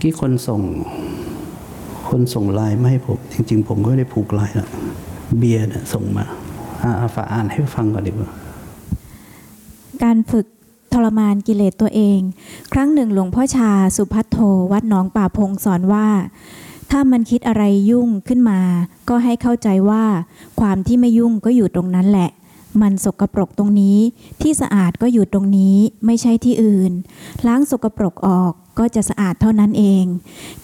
อกี้คนส่ง คนส่งไลน์มาให้ผม จริง ๆ ผมก็ไม่ได้ผูกไลน์ละเบียร์เนี่ยส่งมาอาอาฝาอ่านให้ฟังก่อนดีกว่า การฝึกทรมานกิเลสตัวเอง ครั้งหนึ่งหลวงพ่อชาสุพัทโทวัดหนองป่าพงสอนว่า ถ้ามันคิดอะไรยุ่งขึ้นมา ก็ให้เข้าใจว่า ความที่ไม่ยุ่งก็อยู่ตรงนั้นแหละ มันสกปรกตรงนี้ ที่สะอาดก็อยู่ตรงนี้ ไม่ใช่ที่อื่น ล้างสกปรกออก ก็จะสะอาดเท่านั้นเอง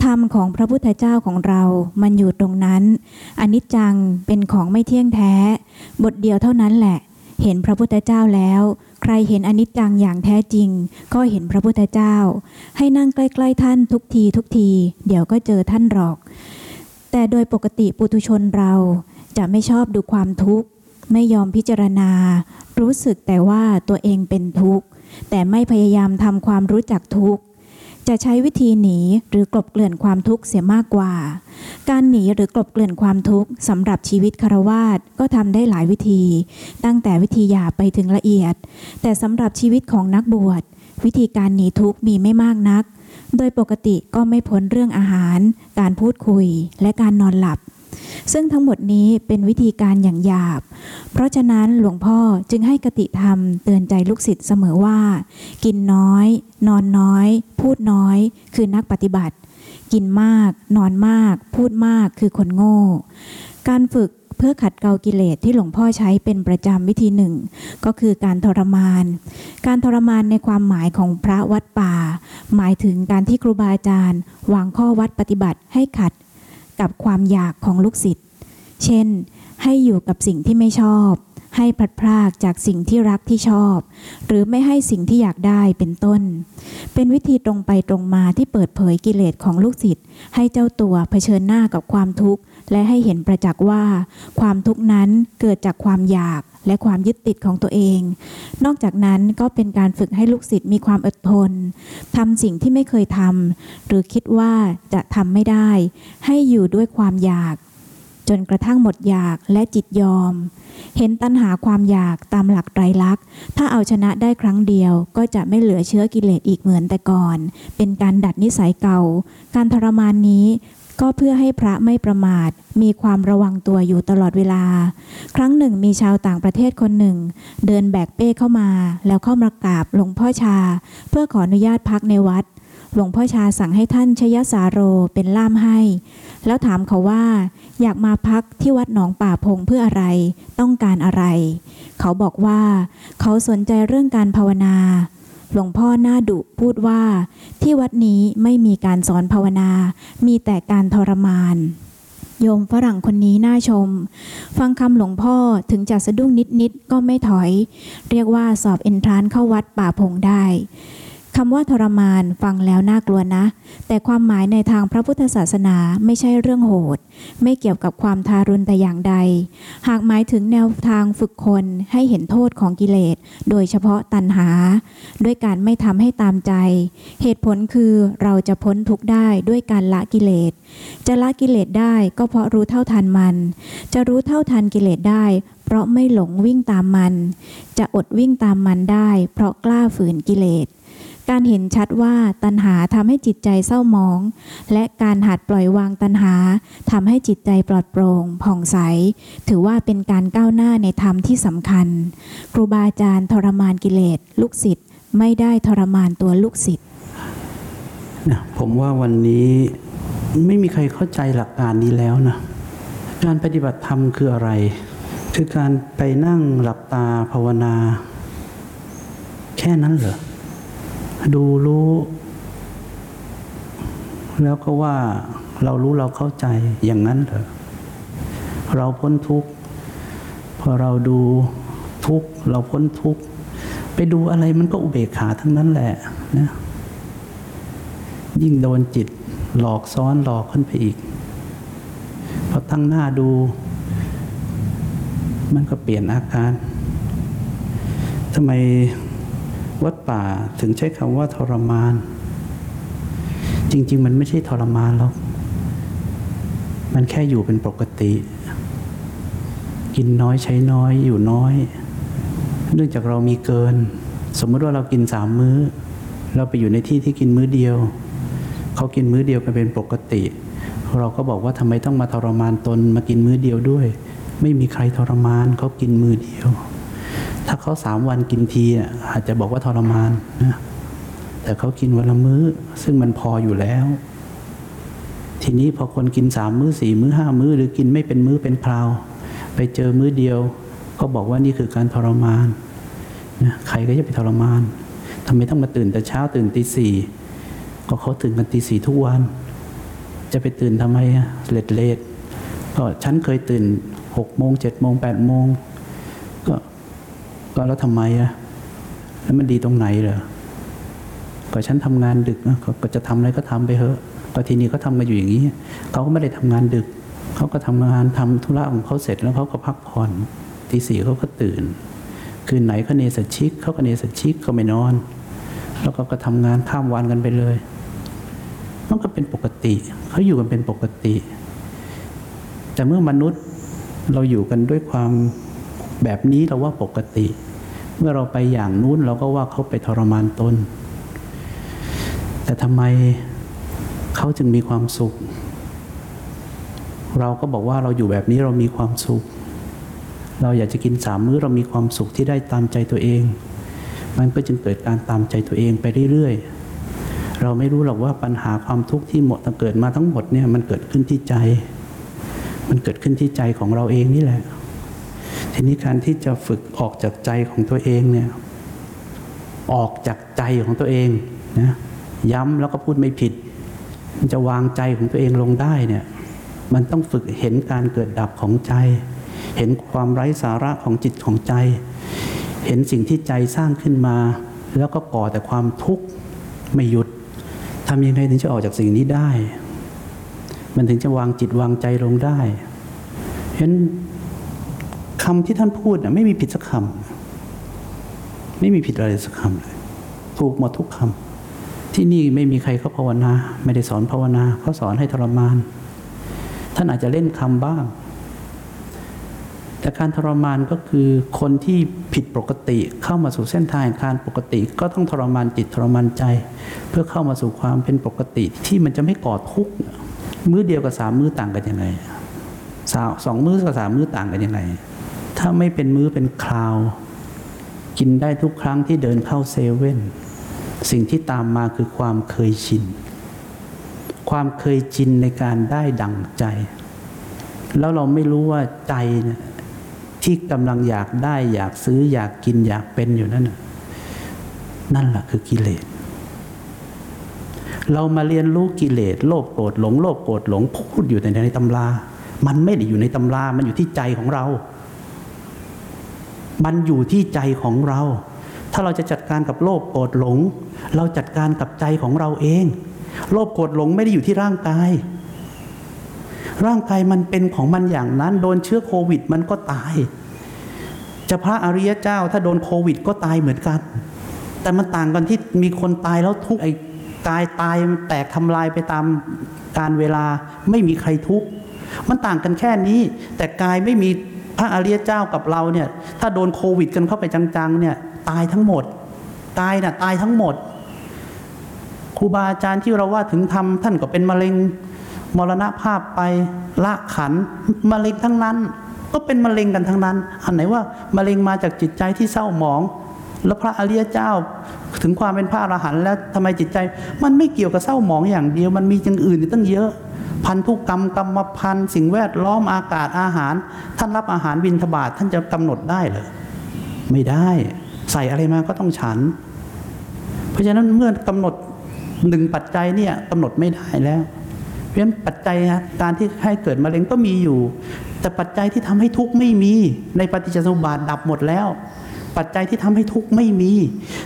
ธรรมของพระพุทธเจ้าของเรา มันอยู่ตรงนั้น อนิจจังเป็นของไม่เที่ยงแท้ บทเดียวเท่านั้นแหละ เห็นพระพุทธเจ้าแล้ว ใครเห็นอนิจจังอย่างแท้จริง ก็เห็นพระพุทธเจ้า ให้นั่งใกล้ๆท่านทุกทีทุกที เดี๋ยวก็เจอท่านหรอก แต่โดยปกติปุถุชนเราจะไม่ชอบดูความทุกข์ ไม่ยอมพิจารณา รู้สึกแต่ว่าตัวเองเป็นทุกข์ แต่ไม่พยายามทำความรู้จักทุกข์ จะใช้วิธีหนีหรือกลบเกลื่อนความทุกข์เสียมากกว่า การหนีหรือกลบเกลื่อนความทุกข์สำหรับชีวิตคารวาสก็ทำได้หลายวิธี ตั้งแต่วิธีหยาบไปถึงละเอียด แต่สำหรับชีวิตของนักบวช วิธีการหนีทุกข์มีไม่มากนัก โดยปกติก็ไม่พ้นเรื่องอาหาร การพูดคุย และการนอนหลับ ซึ่งทั้งหมดนี้เป็นวิธีการอย่างหยาบ เพราะฉะนั้นหลวงพ่อจึงให้กติธรรมเตือนใจลูกศิษย์เสมอว่า กินน้อย นอนน้อย พูดน้อย คือนักปฏิบัติ กินมาก นอนมาก พูดมากคือคนโง่ การฝึกเพื่อขัดเกลากิเลสที่หลวงพ่อใช้เป็นประจำวิธีหนึ่ง ก็คือการทรมาน การทรมานในความหมายของพระวัดป่า หมายถึงการที่ครูบาอาจารย์วางข้อวัดปฏิบัติให้ขัด กับความอยากของลูกศิษย์ เช่น ให้อยู่กับสิ่งที่ไม่ชอบ ให้พลัดพรากจากสิ่งที่รักที่ชอบ หรือไม่ให้สิ่งที่อยากได้เป็นต้น เป็นวิธีตรงไปตรงมาที่เปิดเผยกิเลสของลูกศิษย์ให้เจ้าตัวเผชิญหน้ากับความทุกข์ และให้เห็นประจักษ์ว่า ความทุกข์นั้นเกิดจากความอยาก และความยึดติดของตัวเอง นอกจากนั้นก็เป็นการฝึกให้ลูกศิษย์มีความอดทนทำสิ่งที่ไม่เคยทำหรือคิดว่าจะทำไม่ได้ ให้อยู่ด้วยความอยาก จนกระทั่งหมดอยากและจิตยอม เห็นตัณหาความอยากตามหลักไตรลักษณ์ ถ้าเอาชนะได้ครั้งเดียว ก็จะไม่เหลือเชื้อกิเลสอีกเหมือนแต่ก่อน เป็นการดัดนิสัยเก่า การทรมานนี้ ก็เพื่อให้พระไม่ประมาท มีความระวังตัวอยู่ตลอดเวลา ครั้งหนึ่งมีชาวต่างประเทศคนหนึ่ง เดินแบกเป้เข้ามา แล้วเข้ามากราบหลวงพ่อชา เพื่อขออนุญาตพักในวัด หลวงพ่อชาสั่งให้ท่านชยสาโรเป็นล่ามให้ แล้วถามเขาว่า อยากมาพักที่วัดหนองป่าพงเพื่ออะไร ต้องการอะไร เขาบอกว่า เขาสนใจเรื่องการภาวนา หลวงพ่อหน้าดุพูดว่า ที่วัดนี้ไม่มีการสอนภาวนา มีแต่การทรมาน โยมฝรั่งคนนี้น่าชม ฟังคำหลวงพ่อถึงจะสะดุ้งนิดๆก็ไม่ถอย เรียกว่าสอบเอนทรานเข้าวัดป่าพงได้ คำว่าทรมานฟังแล้วน่ากลัวนะ แต่ความหมายในทางพระพุทธศาสนาไม่ใช่เรื่องโหด ไม่เกี่ยวกับความทารุณแต่อย่างใด หากหมายถึงแนวทางฝึกคนให้เห็นโทษของกิเลส โดยเฉพาะตัณหา ด้วยการไม่ทำให้ตามใจ เหตุผลคือเราจะพ้นทุกข์ได้ด้วยการละกิเลส จะละกิเลสได้ก็เพราะรู้เท่าทันมัน จะรู้เท่าทันกิเลสได้เพราะไม่หลงวิ่งตามมัน จะอดวิ่งตามมันได้ เพราะกล้าฝืนกิเลส การเห็นชัดว่าตัณหาทำให้จิตใจเศร้าหมอง และการหัดปล่อยวางตัณหาทำให้จิตใจปลอดโปร่งผ่องใส ถือว่าเป็นการก้าวหน้าในธรรมที่สำคัญ ครูบาอาจารย์ทรมานกิเลสลูกศิษย์ไม่ได้ทรมานตัวลูกศิษย์นะผมว่าวันนี้ไม่มีใครเข้าใจหลักการนี้แล้วนะการปฏิบัติธรรมคืออะไร คือการไปนั่งหลับตาภาวนา แค่นั้นเหรอ ดูรู้ แล้วก็ว่าเรารู้เราเข้าใจอย่างนั้นเหรอเราพ้นทุกข์พอเราดูทุกข์เราพ้นทุกข์ไปดูอะไรมันก็อุเบกขาทั้งนั้นแหละนะยิ่งโดนจิตหลอกซ้อนหลอกขึ้นไปอีกพอตั้งหน้าดู มันก็เปลี่ยนอาการทำไม วัดป่าถึงใช้คำว่าทรมาน จริง ๆ มันไม่ใช่ทรมานหรอก มันแค่อยู่เป็นปกติ กินน้อยใช้น้อยอยู่น้อย เนื่องจากเรามีเกิน สมมติว่าเรากินสามมื้อ เราไปอยู่ในที่ที่กินมื้อเดียว เขากินมื้อเดียวกันเป็นปกติ เราก็บอกว่าทำไมต้องมาทรมานตนมากินมื้อเดียวด้วย ไม่มีใครทรมานเขากินมื้อเดียว เขาสามวันกินทีอาจจะบอกว่าทรมานนะแต่เขากินวันละมื้อ ซึ่งมันพออยู่แล้ว ทีนี้พอคนกินสามมื้อสี่มื้อห้ามื้อ หรือกินไม่เป็นมื้อเป็นคราว ไปเจอมื้อเดียว ก็บอกว่านี่คือการทรมานนะใครก็จะไปทรมานทำไมต้องมาตื่นแต่เช้าตื่นตีสี่ก็เขาตื่นกันตีสี่ทุกวัน จะไปตื่นทำไมเลดเลดก็ฉันเคยตื่นหกโมงเจ็ดโมงแปดโมง ก็แล้วทำไมอะแล้วมันดีตรงไหนเหรอก็ฉันทำงานดึกนะก็จะทำอะไรก็ทำไปเถอะก็ทีนี้เขาทำกันอยู่อย่างนี้เขาก็ไม่ได้ทำงานดึกเขาก็ทำงานทำธุระของเขาเสร็จแล้วเขาก็พักผ่อนตีสี่เขาก็ตื่น คืนไหนเขาเนสชิกเขาก็เนสชิกเขาไม่นอน แล้วก็ก็ทำงานข้ามวันกันไปเลยมันก็เป็นปกติเขาอยู่กันเป็นปกติ แต่เมื่อมนุษย์เราอยู่กันด้วยความแบบนี้เราว่าปกติ เมื่อเราไปอย่างนู้นเราก็ว่าเขาไปทรมานตน แต่ทำไมเขาจึงมีความสุข เราก็บอกว่าเราอยู่แบบนี้เรามีความสุข เราอยากจะกินสามมื้อเรามีความสุขที่ได้ตามใจตัวเอง มันก็จึงเกิดการตามใจตัวเองไปเรื่อยๆ เราไม่รู้หรอกว่าปัญหาความทุกข์ที่หมดเกิดมาทั้งหมดเนี่ยมันเกิดขึ้นที่ใจ มันเกิดขึ้นที่ใจของเราเองนี่แหละ ทีนี้การที่จะฝึกออกจากใจของตัวเองเนี่ยออกจากใจของตัวเองนะย้ำแล้วก็พูดไม่ผิด มันจะวางใจของตัวเองลงได้เนี่ยมันต้องฝึกเห็นการเกิดดับของใจ เห็นความไร้สาระของจิตของใจ เห็นสิ่งที่ใจสร้างขึ้นมา แล้วก็ก่อแต่ความทุกข์ไม่หยุดทำยังไงถึงจะออกจากสิ่งนี้ได้ มันถึงจะวางจิตวางใจลงได้เห็น คำที่ท่านพูดนะไม่มีผิดสักคำไม่มีผิดอะไรสักคำเลย ถูกหมดทุกคำที่นี่ไม่มีใครเขาภาวนา ไม่ได้สอนภาวนาเขาสอนให้ทรมาน ท่านอาจจะเล่นคำบ้าง แต่การทรมานก็คือคนที่ผิดปกติเข้ามาสู่เส้นทางการปกติ ก็ต้องทรมานจิตทรมานใจ เพื่อเข้ามาสู่ความเป็นปกติที่มันจะไม่ก่อทุกข์มื้อเดียวกับสามมื้อต่างกันยังไงสาสองมื้อกับสามมื้อต่างกันยังไง ถ้าไม่เป็นมื้อเป็นคราว กินได้ทุกครั้งที่เดินเข้าเซเว่นสิ่งที่ตามมาคือความเคยชิน ความเคยชินในการได้ดั่งใจ แล้วเราไม่รู้ว่าใจที่กำลังอยากได้อยากซื้ออยากกินอยากเป็นอยู่นั่นน่ะนั่นแหละคือกิเลส เรามาเรียนรู้กิเลสโลภโกรธหลงโลภโกรธหลงพูดอยู่ในในตำรา มันไม่ได้อยู่ในตำรา มันอยู่ที่ใจของเรา มันอยู่ที่ใจของเรา ถ้าเราจะจัดการกับโลภโกรธหลง เราจัดการกับใจของเราเอง โลภโกรธหลงไม่ได้อยู่ที่ร่างกาย ร่างกายมันเป็นของมันอย่างนั้น โดนเชื้อโควิดมันก็ตาย จะพระอริยเจ้าถ้าโดนโควิดก็ตายเหมือนกัน แต่มันต่างกันที่มีคนตายแล้วทุกไอ้กายตายแตกทำลายไปตามการเวลาไม่มีใครทุกข์มันต่างกันแค่นี้ แต่กายไม่มี พระอริยเจ้ากับเราเนี่ยถ้าโดนโควิดกันเข้าไปจังๆเนี่ยตายทั้งหมด ตายน่ะตายทั้งหมดครูบาอาจารย์ที่เราว่าถึงทำท่านก็เป็นมะเร็งมรณภาพไปละขันมะเร็งทั้งนั้น ก็เป็นมะเร็งกันทั้งนั้น อันไหนว่ามะเร็งมาจากจิตใจที่เศร้าหมอง แล้วพระอริยเจ้าถึงความเป็นพระอรหันต์แล้วทำไมจิตใจ มันไม่เกี่ยวกับเศร้าหมองอย่างเดียว มันมีอย่างอื่นตั้งเยอะ พันธุกรรมกรรมพันธุ์สิ่งแวดล้อมอากาศอาหาร ท่านรับอาหารบินทบาทท่านจะกำหนดได้เหรอไม่ได้ใส่อะไรมาก็ต้องฉัน เพราะฉะนั้นเมื่อกำหนดหนึ่งปัจจัยเนี่ยกำหนดไม่ได้แล้ว เพราะฉะนั้นปัจจัยการที่ให้เกิดมะเร็งก็มีอยู่ แต่ปัจจัยที่ทำให้ทุกข์ไม่มี ในปฏิจจสมุปบาทดับหมดแล้ว ปัจจัยที่ทำให้ทุกข์ไม่มี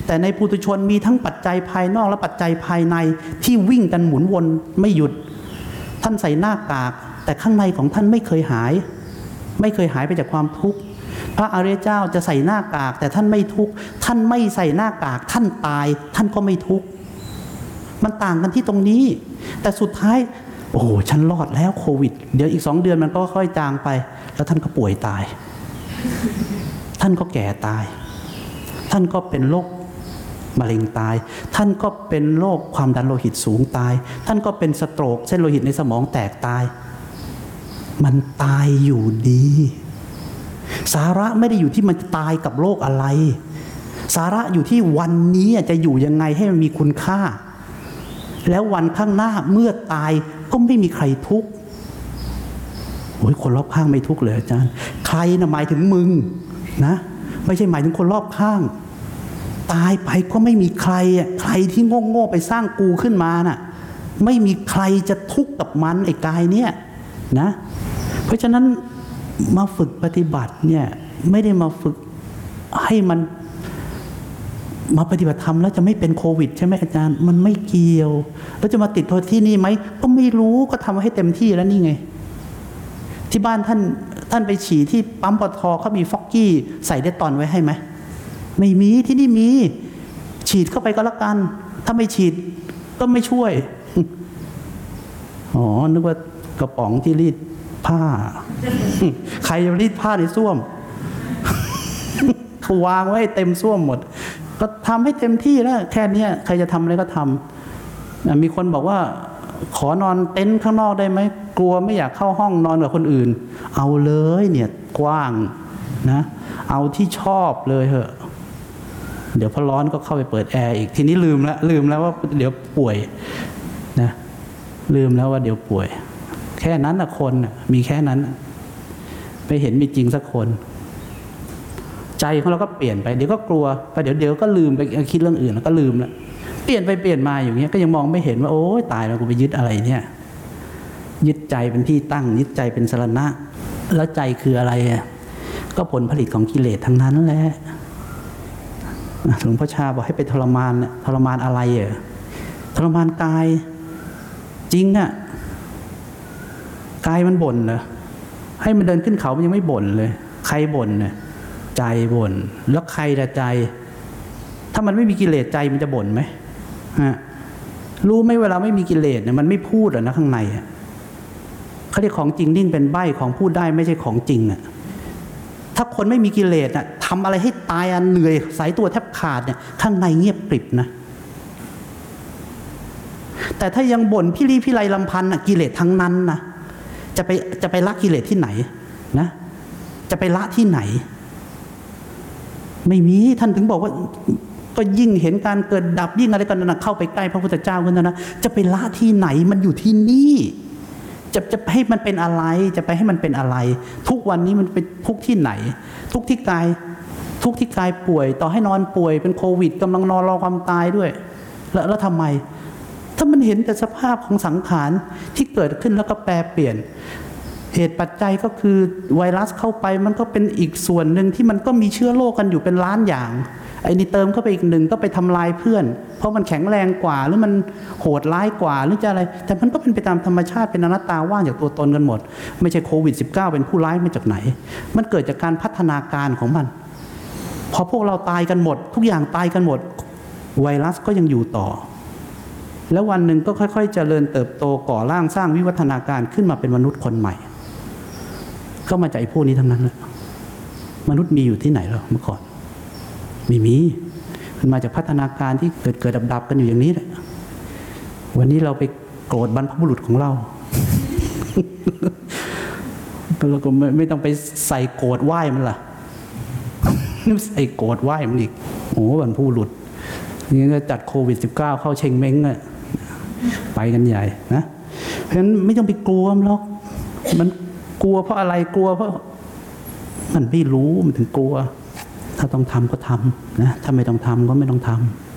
แต่ในปุถุชนมีทั้งปัจจัยภายนอกและปัจจัยภายในที่วิ่งกันหมุนวนไม่หยุด ท่านใส่หน้ากาก แต่ข้างในของท่านไม่เคยหาย ไม่เคยหายไปจากความทุกข์พระอริยเจ้าจะใส่หน้ากาก แต่ท่านไม่ทุกข์ท่านไม่ใส่หน้ากาก ท่านตาย ท่านก็ไม่ทุกข์มันต่างกันที่ตรงนี้ แต่สุดท้าย โอ้โหฉันรอดแล้วโควิด เดี๋ยวอีกสองเดือนมันก็ค่อยจางไป แล้วท่านก็ป่วยตาย ท่านก็แก่ตาย ท่านก็เป็นโรค มะเร็งตาย ท่านก็เป็นโรคความดันโลหิตสูงตาย ท่านก็เป็นสโตรกเส้นโลหิตในสมองแตกตาย มันตายอยู่ดี สาระไม่ได้อยู่ที่มันตายกับโรคอะไร สาระอยู่ที่วันนี้จะอยู่ยังไงให้มันมีคุณค่า แล้ววันข้างหน้าเมื่อตายก็ไม่มีใครทุกข์โอ้ยคนรอบข้างไม่ทุกข์เลยอาจารย์ ใครนะหมายถึงมึงนะ ไม่ใช่หมายถึงคนรอบข้าง ตายไปก็ไม่มีใครอะใครที่โง่โง่ๆไปสร้างกูขึ้นมาน่ะไม่มีใครจะทุกข์กับมันไอ้กายเนี่ยนะเพราะฉะนั้นมาฝึกปฏิบัติเนี่ยไม่ได้มาฝึกให้มันมาปฏิบัติธรรมแล้วจะไม่เป็นโควิด ใช่ไหมอาจารย์ มันไม่เกี่ยว แล้วจะมาติดโทษที่นี่ไหมก็ไม่รู้ก็ทำให้เต็มที่แล้วนี่ไง ที่บ้านท่านท่านไปฉี่ที่ปั๊มปตทเขามีฟอกกี้ใส่ได้ตอนไว้ให้ไหม ไม่มีที่นี่มี ฉีดเข้าไปก็แล้วกัน ถ้าไม่ฉีดก็ไม่ช่วย อ๋อ นึกว่ากระป๋องที่รีดผ้า ใครจะรีดผ้าในส้วมวางไว้เต็มส้วมหมด ก็ทำให้เต็มที่แล้ว แค่เนี้ยใครจะทำอะไรก็ทำมีคนบอกว่า ขอนอนเต็นท์ข้างนอกได้ไหม กลัวไม่อยากเข้าห้องนอนกับคนอื่น เอาเลยเนี่ยกว้างนะ เอาที่ชอบเลยเหอะ เดี๋ยวพอร้อนก็เข้าไปเปิดแอร์อีกทีนี้ลืมแล้วลืมแล้วว่าเดี๋ยวป่วยนะลืมแล้วว่าเดี๋ยวป่วย แค่นั้นนะคนน่ะมีแค่นั้นน่ะไปเห็นมีจริงสักคน ใจของเราก็เปลี่ยนไปเดี๋ยวก็กลัวไปเดี๋ยวเดี๋ยวก็ลืมไปคิดเรื่องอื่นแล้วก็ลืมแล้วเปลี่ยนไปเปลี่ยนมาอย่างเงี้ยก็ยังมองไม่เห็นว่าโอ้ยตายแล้วกูไปยึดอะไรเนี่ย ยึดใจเป็นที่ตั้ง ยึดใจเป็นสรณะ แล้วใจคืออะไรก็ผลผลิตของกิเลสทั้งนั้นแหละ หลวงพ่อชาบอกให้ไปทรมานน่ะทรมานอะไรอะทรมานกายจริงอะกายมันบ่นเหรอให้มันเดินขึ้นเขามันยังไม่บ่นเลย ใครบ่นเนี่ยใจบ่นแล้วใครละใจ ถ้ามันไม่มีกิเลสใจมันจะบ่นไหมฮะรู้ไหมเวลาไม่มีกิเลสเนี่ยมันไม่พูดหรอนะข้างในอะเขาเรียกของจริงนิ่งเป็นใบของพูดได้ไม่ใช่ของจริงอะ ถ้าคนไม่มีกิเลสอะทำอะไรให้ตายอะเหนื่อยสายตัวแทบขาดเนี่ยข้างในเงียบกริบนะ แต่ถ้ายังบ่นพี่รีพี่ไรลำพันธ์น่ะกิเลสทั้งนั้นนะจะไปจะไปละกิเลสที่ไหนนะ จะไปละที่ไหน ไม่มีท่านถึงบอกว่าก็ยิ่งเห็นการเกิดดับยิ่งอะไรกันนะเข้าไปใกล้พระพุทธเจ้าขึ้นนะจะไปละที่ไหนมันอยู่ที่นี่ จะจะให้มันเป็นอะไร จะไปให้มันเป็นอะไร ทุกวันนี้มันเป็นทุกที่ไหน ทุกที่กาย ทุกที่กายป่วย ต่อให้นอนป่วยเป็นโควิดกำลังนอนรอความตายด้วย แล้วแล้วทำไม ถ้ามันเห็นแต่สภาพของสังขารที่เกิดขึ้นแล้วก็แปรเปลี่ยน เหตุปัจจัยก็คือไวรัสเข้าไปมันก็เป็นอีกส่วนหนึ่งที่มันก็มีเชื้อโรคกันอยู่เป็นล้านอย่างไอ้นี่เติมเข้าไปอีกหนึ่งก็ไปทำลายเพื่อน เพราะมันแข็งแรงกว่าหรือมันโหดร้ายกว่าหรือจะอะไร แต่มันก็เป็นไปตามธรรมชาติเป็นอนัตตาว่างจากตัวตนกันหมด ไม่ใช่โควิด -19 เป็นผู้ร้ายมาจากไหน มันเกิดจากการพัฒนาการของมัน พอพวกเราตายกันหมด ทุกอย่างตายกันหมด ไวรัสก็ยังอยู่ต่อ แล้ววันหนึ่งก็ค่อยๆ เจริญเติบโตก่อร่างสร้างวิวัฒนาการขึ้นมาเป็นมนุษย์คนใหม่ ก็มาจากไอ้พวกนี้ทั้งนั้นแหละมนุษย์มีอยู่ที่ไหนหรอเมื่อก่อนไม่มีมันมาจากพัฒนาการที่เกิดเกิดดับดับกันอยู่อย่างนี้แหละวันนี้เราไปโกรธบรรพบุรุษของเราเราก็ไม่ไม่ต้องไปใส่โกรธไหว้มันล่ะใส่โกรธไหว้มันอีกโอ้บรรพบุรุษนี่ก็จัดโควิด -19 เข้าเชงเม้งอะไปกันใหญ่นะเพราะฉะนั้นไม่ต้องไปกลัวมันหรอกมัน กลัวเพราะอะไรกลัวเพราะ มันไม่รู้มันถึงกลัว ถ้าต้องทำก็ทำนะถ้าไม่ต้องทำก็ไม่ต้องทำ